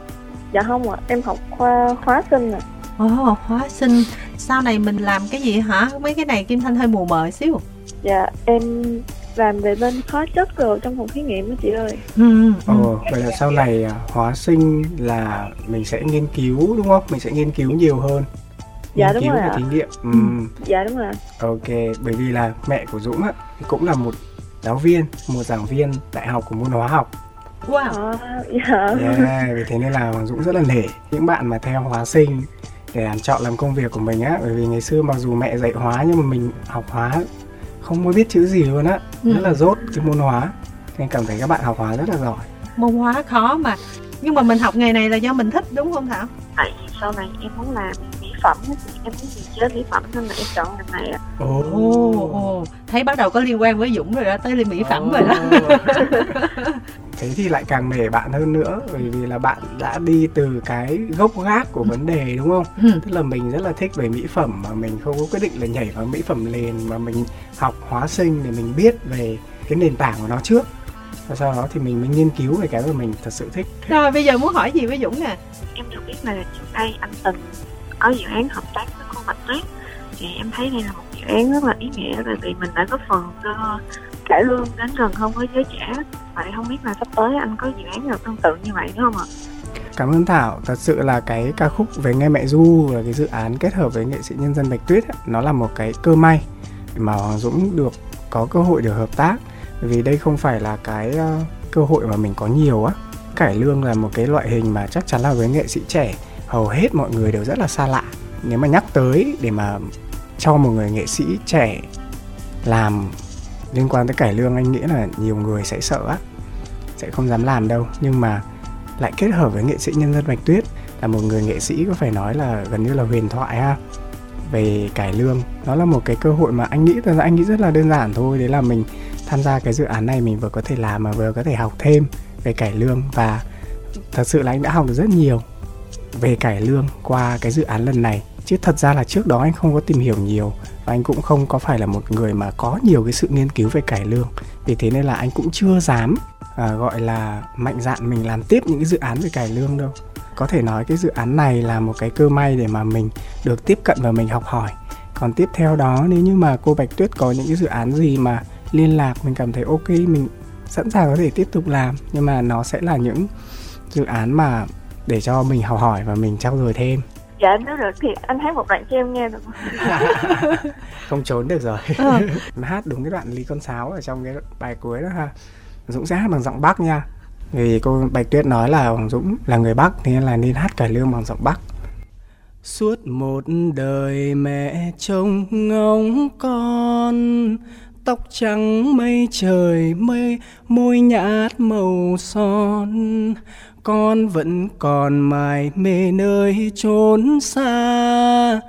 Dạ không ạ, em học khoa hóa sinh ạ. ồ hóa sinh sau này mình làm cái gì hả mấy cái này Kim Thanh hơi mù mờ xíu Dạ em làm về bên hóa chất rồi trong phòng thí nghiệm đó chị ơi. ừ, ừ. ồ vậy là sau này à, hóa sinh là mình sẽ nghiên cứu đúng không mình sẽ nghiên cứu nhiều hơn Dạ, nghiên đúng cứu rồi và thí nghiệm Ừm, Dạ đúng rồi. ạ. ok bởi vì là mẹ của dũng á cũng là một giáo viên một giảng viên đại học của môn hóa học wow. À, dạ. Yeah, vì thế nên là Dũng rất là nể những bạn mà theo hóa sinh để làm chọn làm công việc của mình á. Bởi vì ngày xưa mặc dù mẹ dạy hóa nhưng mà mình học hóa không có biết chữ gì luôn á. Ừ. rất là dốt cái môn hóa. Nên cảm thấy các bạn học hóa rất là giỏi. Môn hóa khó mà. Nhưng mà mình học nghề này là do mình thích đúng không Thảo? Tại sau này em muốn làm mỹ phẩm em muốn gì chế mỹ phẩm nên là em chọn ngành này ạ. Ồ. Ồ ồ. Thấy bắt đầu có liên quan với Dũng rồi đó tới liên mỹ phẩm rồi đó. [LAUGHS] Thế thì lại càng nể bạn hơn nữa bởi vì là bạn đã đi từ cái gốc gác của vấn đề đúng không? Ừ. tức là mình rất là thích về mỹ phẩm mà mình không có quyết định là nhảy vào mỹ phẩm liền mà mình học hóa sinh để mình biết về cái nền tảng của nó trước. Và sau đó thì mình mới nghiên cứu về cái mà mình thật sự thích. Rồi bây giờ muốn hỏi gì với dũng nè? Em được biết là trước đây anh từng có dự án hợp tác với cô Bạch Tuyết. Thì em thấy đây là một án rất là ý nghĩa bởi vì mình đã góp phần ờ, cho cải lương đến gần hơn với giới trẻ vậy không biết là sắp tới anh có dự án nào tương tự như vậy nữa không ạ Cảm ơn Thảo, thật sự là cái ca khúc về nghe mẹ Du là cái dự án kết hợp với nghệ sĩ nhân dân Bạch Tuyết ấy, nó là một cái cơ may mà Hoàng Dũng được có cơ hội được hợp tác vì đây không phải là cái ờ, cơ hội mà mình có nhiều á. Cải lương là một cái loại hình mà chắc chắn là với nghệ sĩ trẻ hầu hết mọi người đều rất là xa lạ. Nếu mà nhắc tới để mà cho một người nghệ sĩ trẻ làm liên quan tới cải lương, anh nghĩ là nhiều người sẽ sợ á, sẽ không dám làm đâu. Nhưng mà lại kết hợp với nghệ sĩ nhân dân Bạch Tuyết, là một người nghệ sĩ có phải nói là gần như là huyền thoại ha, về cải lương. Nó là một cái cơ hội mà anh nghĩ là anh nghĩ rất là đơn giản thôi. Đấy là mình tham gia cái dự án này, mình vừa có thể làm mà vừa có thể học thêm về cải lương. Và thật sự là anh đã học được rất nhiều về cải lương qua cái dự án lần này chứ thật ra là trước đó anh không có tìm hiểu nhiều và anh cũng không có phải là một người mà có nhiều cái sự nghiên cứu về cải lương. Vì thế nên là anh cũng chưa dám à, gọi là mạnh dạn mình làm tiếp những cái dự án về cải lương đâu. Có thể nói cái dự án này là một cái cơ may để mà mình được tiếp cận và mình học hỏi. Còn tiếp theo đó nếu như mà cô Bạch Tuyết có những cái dự án gì mà liên lạc mình cảm thấy ok mình sẵn sàng có thể tiếp tục làm nhưng mà nó sẽ là những dự án mà để cho mình học hỏi và mình trau dồi thêm dạ nếu được thì anh hát một đoạn cho em nghe được không? [LAUGHS] Không trốn được rồi. Ờ. [LAUGHS] hát đúng cái đoạn ly con sáo ở trong cái bài cuối đó ha. Dũng sẽ hát bằng giọng Bắc nha. Vì cô Bạch Tuyết nói là Hoàng Dũng là người Bắc thế nên là nên hát cải lương bằng giọng Bắc. Suốt một đời mẹ trông ngóng con Tóc trắng, mây trời mây, môi nhạt màu son. Con vẫn còn mải mê nơi chốn xa.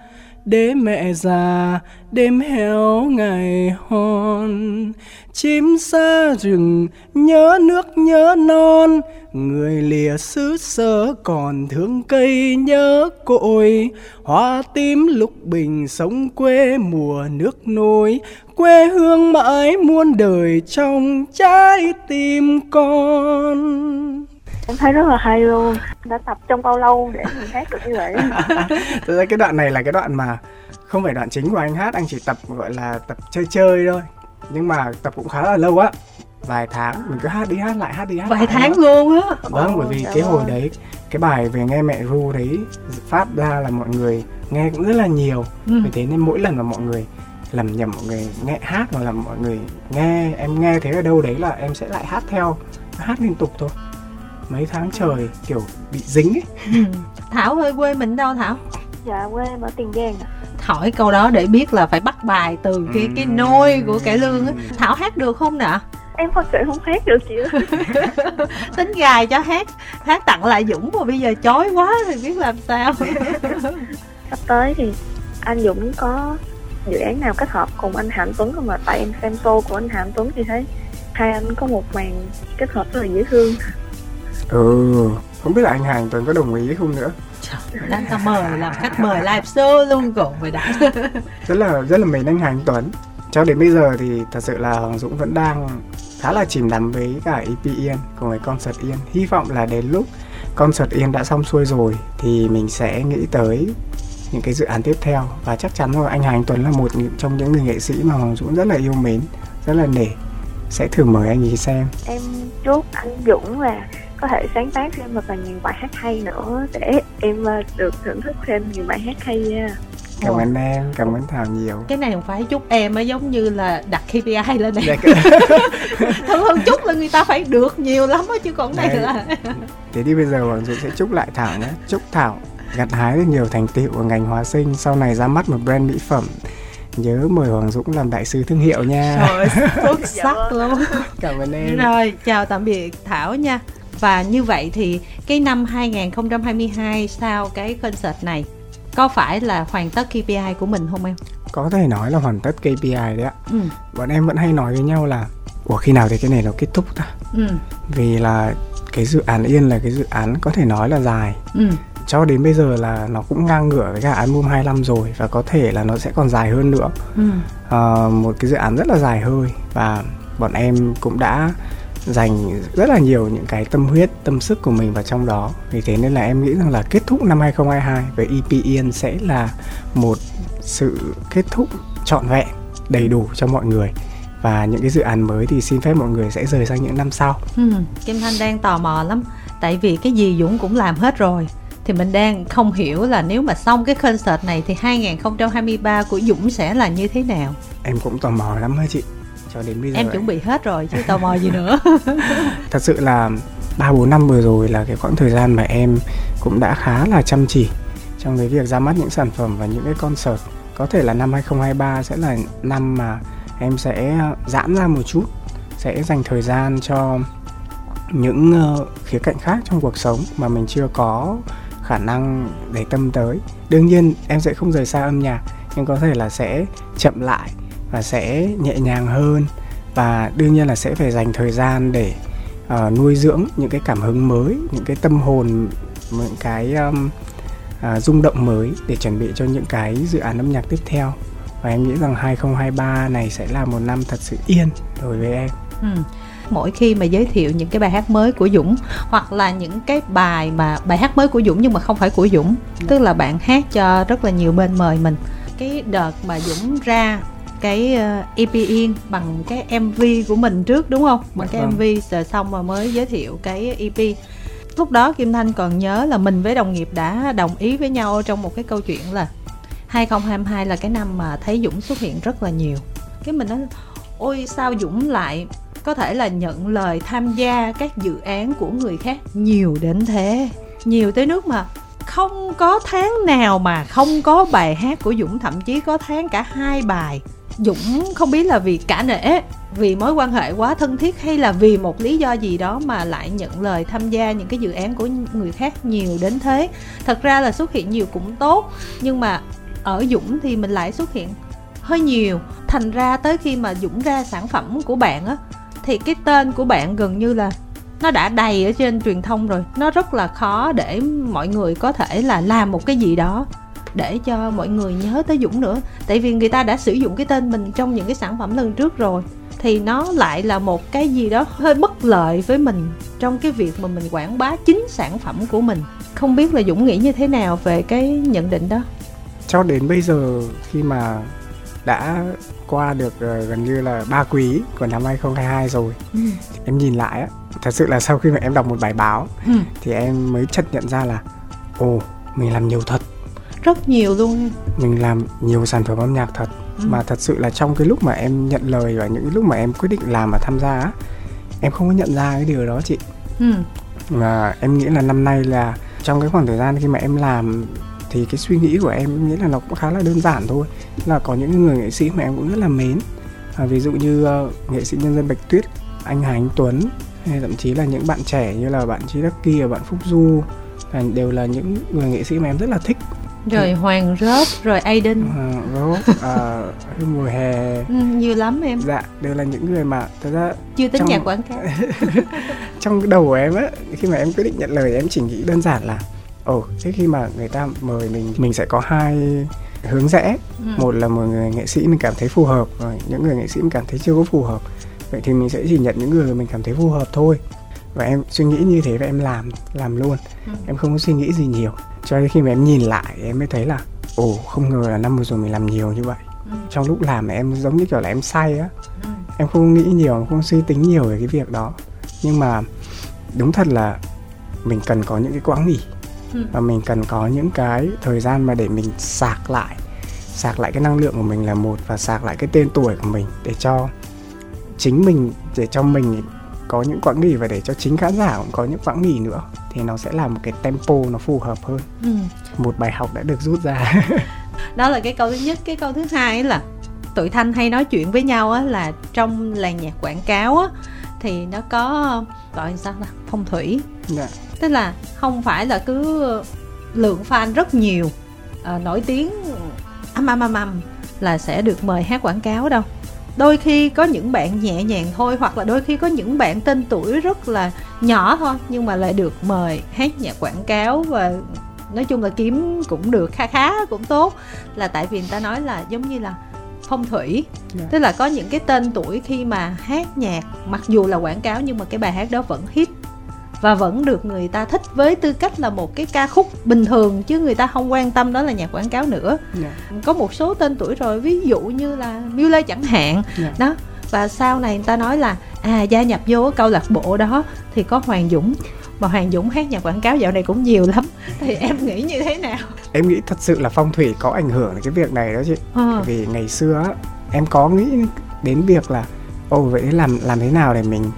Để mẹ già, đêm héo ngày hòn chim xa rừng, nhớ nước, nhớ non. Người lìa xứ sở còn thương cây nhớ cội. Hoa tím lúc bình sống quê mùa nước nổi quê hương mãi muôn đời trong trái tim con em thấy rất là hay luôn đã tập trong bao lâu để mình hát được như vậy [LAUGHS] Thực ra cái đoạn này là cái đoạn mà không phải đoạn chính của anh hát, anh chỉ tập gọi là tập chơi chơi thôi. Nhưng mà tập cũng khá là lâu á. Vài tháng mình cứ hát đi hát lại hát đi hát vài lại tháng luôn á Vâng, bởi vì cái hồi ơi. đấy cái bài về nghe mẹ ru đấy phát ra là mọi người nghe cũng rất là nhiều. ừ. Vì thế nên mỗi lần mà mọi người lầm nhầm mọi người nghe hát hoặc là mọi người nghe. Em nghe thấy ở đâu đấy là em sẽ lại hát theo hát liên tục thôi. Mấy tháng trời kiểu bị dính ấy. Ừ. [LAUGHS] thảo ơi quê mình đâu thảo? Dạ quê em ở tiền giang ạ. Hỏi câu đó để biết là phải bắt bài từ cái cái nôi của cải lương á. Thảo hát được không nè? Em thật sự không hát được chị ơi. [LAUGHS] Tính gài cho hát. Hát tặng lại dũng mà bây giờ chói quá thì biết làm sao. Sắp tới thì anh Dũng có dự án nào kết hợp cùng anh Hà Anh Tuấn không mà tại em xem show của anh Hà Anh Tuấn thì thấy hai anh có một màn kết hợp rất là dễ thương. Ừ không biết là anh Hàng Tuấn có đồng ý không nữa. Trời, đang ta mời làm khách mời live show luôn cùng rồi đã. [LAUGHS] Rất là rất là mến anh Hàng Tuấn. Cho đến bây giờ thì thật sự là Hoàng Dũng vẫn đang khá là chìm đắm với cả EP Yên cùng với concert Yên. Hy vọng là đến lúc concert Yên đã xong xuôi rồi thì mình sẽ nghĩ tới những cái dự án tiếp theo. Và chắc chắn rồi anh Hà Anh Tuấn là một trong những người nghệ sĩ mà Hoàng Dũng rất là yêu mến rất là nể. Sẽ thử mời anh ấy xem. Em chúc anh Dũng là có thể sáng tác thêm là nhiều bài hát hay nữa để em ờ, được thưởng thức thêm nhiều bài hát hay nha. Cảm ơn em cảm ơn Thảo nhiều. Cái này không phải chúc em á giống như là đặt KPI lên này Dạ, hơn chút là người ta phải được nhiều lắm á chứ còn này là Thế thì bây giờ Hoàng Dũng sẽ chúc lại Thảo nhé. Chúc Thảo gặt hái được nhiều thành tựu ở ngành hóa sinh Sau này ra mắt một brand mỹ phẩm. Nhớ mời Hoàng Dũng làm đại sứ thương hiệu nha. Trời ơi, xuất sắc [LAUGHS] luôn. Cảm ơn em. Rồi chào tạm biệt thảo nha. Và như vậy thì cái năm 2022 sau cái concert này có phải là hoàn tất KPI của mình không em? Có thể nói là hoàn tất KPI đấy ạ. Ừ. Bọn em vẫn hay nói với nhau là ủa khi nào thì cái này nó kết thúc ta? Ừ. vì là cái dự án yên là cái dự án có thể nói là dài. Ừ. cho đến bây giờ là nó cũng ngang ngửa với cả album 25 rồi và có thể là nó sẽ còn dài hơn nữa. Ừ. à, một cái dự án rất là dài hơi và bọn em cũng đã dành rất là nhiều những cái tâm huyết tâm sức của mình vào trong đó. Vì thế nên là em nghĩ rằng là kết thúc năm 2022 với EP sẽ là một sự kết thúc trọn vẹn đầy đủ cho mọi người. Và những cái dự án mới thì xin phép mọi người sẽ rời sang những năm sau. Ừ, Kim Thanh đang tò mò lắm. Tại vì cái gì Dũng cũng làm hết rồi thì mình đang không hiểu là nếu mà xong cái concert này thì 2023 của Dũng sẽ là như thế nào. Em cũng tò mò lắm hả chị? Cho đến bây giờ em chuẩn bị hết rồi chứ tò mò gì nữa. [LAUGHS] Thật sự là ba bốn năm vừa rồi là cái quãng thời gian mà em cũng đã khá là chăm chỉ trong cái việc ra mắt những sản phẩm và những cái concert. Có thể là năm 2023 sẽ là năm mà em sẽ giãn ra một chút, sẽ dành thời gian cho những uh, khía cạnh khác trong cuộc sống mà mình chưa có khả năng để tâm tới. Đương nhiên em sẽ không rời xa âm nhạc nhưng có thể là sẽ chậm lại và sẽ nhẹ nhàng hơn. Và đương nhiên là sẽ phải dành thời gian để uh, nuôi dưỡng những cái cảm hứng mới những cái tâm hồn những cái um, uh, rung động mới để chuẩn bị cho những cái dự án âm nhạc tiếp theo. Và em nghĩ rằng 2023 này sẽ là một năm thật sự yên đối với em. Ừ mỗi khi mà giới thiệu những cái bài hát mới của Dũng hoặc là những cái bài mà bài hát mới của Dũng nhưng mà không phải của Dũng tức là bạn hát cho rất là nhiều bên mời mình cái đợt mà Dũng ra cái ờ, EP Yên bằng cái MV của mình trước đúng không? Bằng cái MV vâng. rồi xong mà mới giới thiệu cái EP. Lúc đó Kim Thanh còn nhớ là mình với đồng nghiệp đã đồng ý với nhau trong một cái câu chuyện là 2022 là cái năm mà thấy Dũng xuất hiện rất là nhiều. Cái mình nói ôi sao Dũng lại có thể là nhận lời tham gia các dự án của người khác. Nhiều đến thế. Nhiều tới nước mà không có tháng nào mà không có bài hát của dũng, thậm chí có tháng cả hai bài. Dũng không biết là vì cả nể, vì mối quan hệ quá thân thiết hay là vì một lý do gì đó mà lại nhận lời tham gia những cái dự án của người khác. Nhiều đến thế. Thật ra là xuất hiện nhiều cũng tốt, nhưng mà ở dũng thì mình lại xuất hiện hơi nhiều. Thành ra tới khi mà dũng ra sản phẩm của bạn á thì cái tên của bạn gần như là nó đã đầy ở trên truyền thông rồi. Nó rất là khó để mọi người có thể là làm một cái gì đó để cho mọi người nhớ tới dũng nữa. Tại vì người ta đã sử dụng cái tên mình trong những cái sản phẩm lần trước rồi, thì nó lại là một cái gì đó hơi bất lợi với mình trong cái việc mà mình quảng bá chính sản phẩm của mình. Không biết là dũng nghĩ như thế nào về cái nhận định đó? Cho đến bây giờ khi mà đã qua được uh, gần như là ba quý của năm 2022 rồi ừ. em nhìn lại á thật sự là sau khi mà em đọc một bài báo ừ. thì em mới chợt nhận ra là ồ mình làm nhiều thật rất nhiều luôn mình làm nhiều sản phẩm âm nhạc thật ừ. mà thật sự là trong cái lúc mà em nhận lời và những lúc mà em quyết định làm và tham gia á em không có nhận ra cái điều đó chị ừ. mà em nghĩ là năm nay là trong cái khoảng thời gian khi mà em làm thì cái suy nghĩ của em nghĩ là nó cũng khá là đơn giản thôi. Là có những người nghệ sĩ mà em cũng rất là mến. À, ví dụ như uh, nghệ sĩ nhân dân bạch tuyết anh hà anh tuấn hay thậm chí là những bạn trẻ như là bạn trí đắc kia bạn phúc du là đều là những người nghệ sĩ mà em rất là thích. Rồi thì... hoàng rớp rồi aiden. À, rớp à, mùa hè. Ừ, nhiều lắm em. Dạ đều là những người mà thật ra chưa tính trong... nhạc quảng cáo. [LAUGHS] trong đầu của em á khi mà em quyết định nhận lời em chỉ nghĩ đơn giản là ồ thế khi mà người ta mời mình mình sẽ có hai hướng rẽ. Ừ. một là một người nghệ sĩ mình cảm thấy phù hợp và những người nghệ sĩ mình cảm thấy chưa có phù hợp. Vậy thì mình sẽ chỉ nhận những người mình cảm thấy phù hợp thôi. Và em suy nghĩ như thế và em làm làm luôn. Ừ. em không có suy nghĩ gì nhiều. Cho đến khi mà em nhìn lại em mới thấy là ồ không ngờ là năm vừa rồi mình làm nhiều như vậy. Ừ. trong lúc làm em giống như kiểu là em say á. Ừ. em không nghĩ nhiều không suy tính nhiều về cái việc đó. Nhưng mà đúng thật là mình cần có những cái quãng nghỉ Ừ. và mình cần có những cái thời gian mà để mình sạc lại sạc lại cái năng lượng của mình là một và sạc lại cái tên tuổi của mình để cho chính mình để cho mình có những quãng nghỉ và để cho chính khán giả cũng có những quãng nghỉ nữa thì nó sẽ là một cái tempo nó phù hợp hơn ừ. một bài học đã được rút ra [LAUGHS] đó là cái câu thứ nhất cái câu thứ hai là tụi thanh hay nói chuyện với nhau á là trong làng nhạc quảng cáo á thì nó có gọi sao là phong thủy. Yeah. Dạ. Tức là không phải là cứ lượng fan rất nhiều à, nổi tiếng âm âm âm âm là sẽ được mời hát quảng cáo đâu. Đôi khi có những bạn nhẹ nhàng thôi hoặc là đôi khi có những bạn tên tuổi rất là nhỏ thôi nhưng mà lại được mời hát nhạc quảng cáo và nói chung là kiếm cũng được kha khá cũng tốt. Là tại vì người ta nói là giống như là phong thủy yeah. Dạ. tức là có những cái tên tuổi khi mà hát nhạc mặc dù là quảng cáo nhưng mà cái bài hát đó vẫn hit và vẫn được người ta thích với tư cách là một cái ca khúc bình thường chứ người ta không quan tâm đó là nhạc quảng cáo nữa yeah. Dạ. có một số tên tuổi rồi ví dụ như là Miu Lê chẳng hạn yeah. Dạ. đó và sau này người ta nói là à gia nhập vô câu lạc bộ đó thì có Hoàng Dũng mà Hoàng Dũng hát nhạc quảng cáo dạo này cũng nhiều lắm thì em nghĩ như thế nào em nghĩ thật sự là phong thủy có ảnh hưởng đến cái việc này đó chị à. vì ngày xưa em có nghĩ đến việc là ồ vậy làm làm thế nào để mình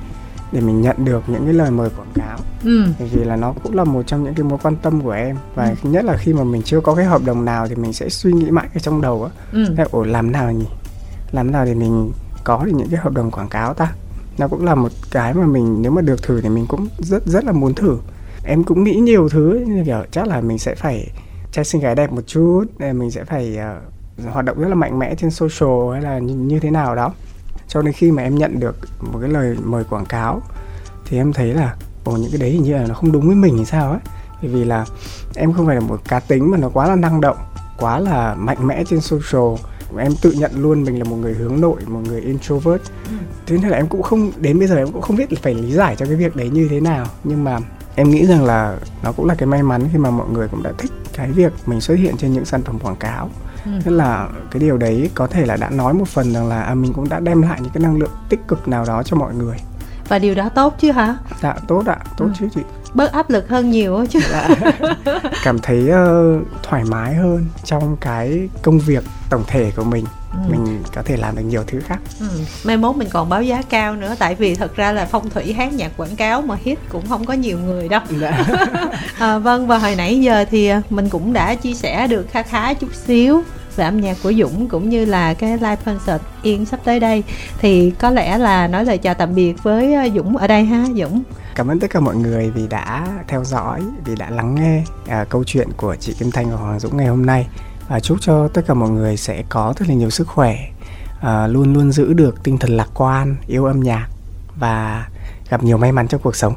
để mình nhận được những cái lời mời quảng cáo ừ. vì là nó cũng là một trong những cái mối quan tâm của em và ừ. nhất là khi mà mình chưa có cái hợp đồng nào thì mình sẽ suy nghĩ mãi cái trong đầu á ừ. ồ làm nào nhỉ làm nào để mình có được những cái hợp đồng quảng cáo ta nó cũng là một cái mà mình nếu mà được thử thì mình cũng rất rất là muốn thử. Em cũng nghĩ nhiều thứ như kiểu chắc là mình sẽ phải trai xinh gái đẹp một chút mình sẽ phải uh, hoạt động rất là mạnh mẽ trên social hay là như, như thế nào đó. Cho đến khi mà em nhận được một cái lời mời quảng cáo thì em thấy là ồ những cái đấy hình như là nó không đúng với mình thì sao ấy bởi vì là em không phải là một cá tính mà nó quá là năng động quá là mạnh mẽ trên social em tự nhận luôn mình là một người hướng nội một người introvert ừ. thế nên là em cũng không đến bây giờ em cũng không biết phải lý giải cho cái việc đấy như thế nào nhưng mà em nghĩ rằng là nó cũng là cái may mắn khi mà mọi người cũng đã thích cái việc mình xuất hiện trên những sản phẩm quảng cáo ừ. tức là cái điều đấy có thể là đã nói một phần rằng là à, mình cũng đã đem lại những cái năng lượng tích cực nào đó cho mọi người và điều đó tốt chứ hả dạ tốt ạ tốt ừ. chứ chị bớt áp lực hơn nhiều chứ dạ. cảm thấy uh, thoải mái hơn trong cái công việc tổng thể của mình ừ. mình có thể làm được nhiều thứ khác ừ. mai mốt mình còn báo giá cao nữa tại vì thật ra là phong thủy hát nhạc quảng cáo mà hit cũng không có nhiều người đâu dạ. [LAUGHS] à, vâng và hồi nãy giờ thì ờ, mình cũng đã chia sẻ được khá khá chút xíu về âm nhạc của Dũng cũng như là cái live concert Yên sắp tới đây thì có lẽ là nói lời chào tạm biệt với ờ, Dũng ở đây ha Dũng Cảm ơn tất cả mọi người vì đã theo dõi, vì đã lắng nghe à, câu chuyện của chị Kim Thanh và Hoàng Dũng ngày hôm nay và chúc cho tất cả mọi người sẽ có thật là nhiều sức khỏe, à, luôn luôn giữ được tinh thần lạc quan, yêu âm nhạc và gặp nhiều may mắn trong cuộc sống.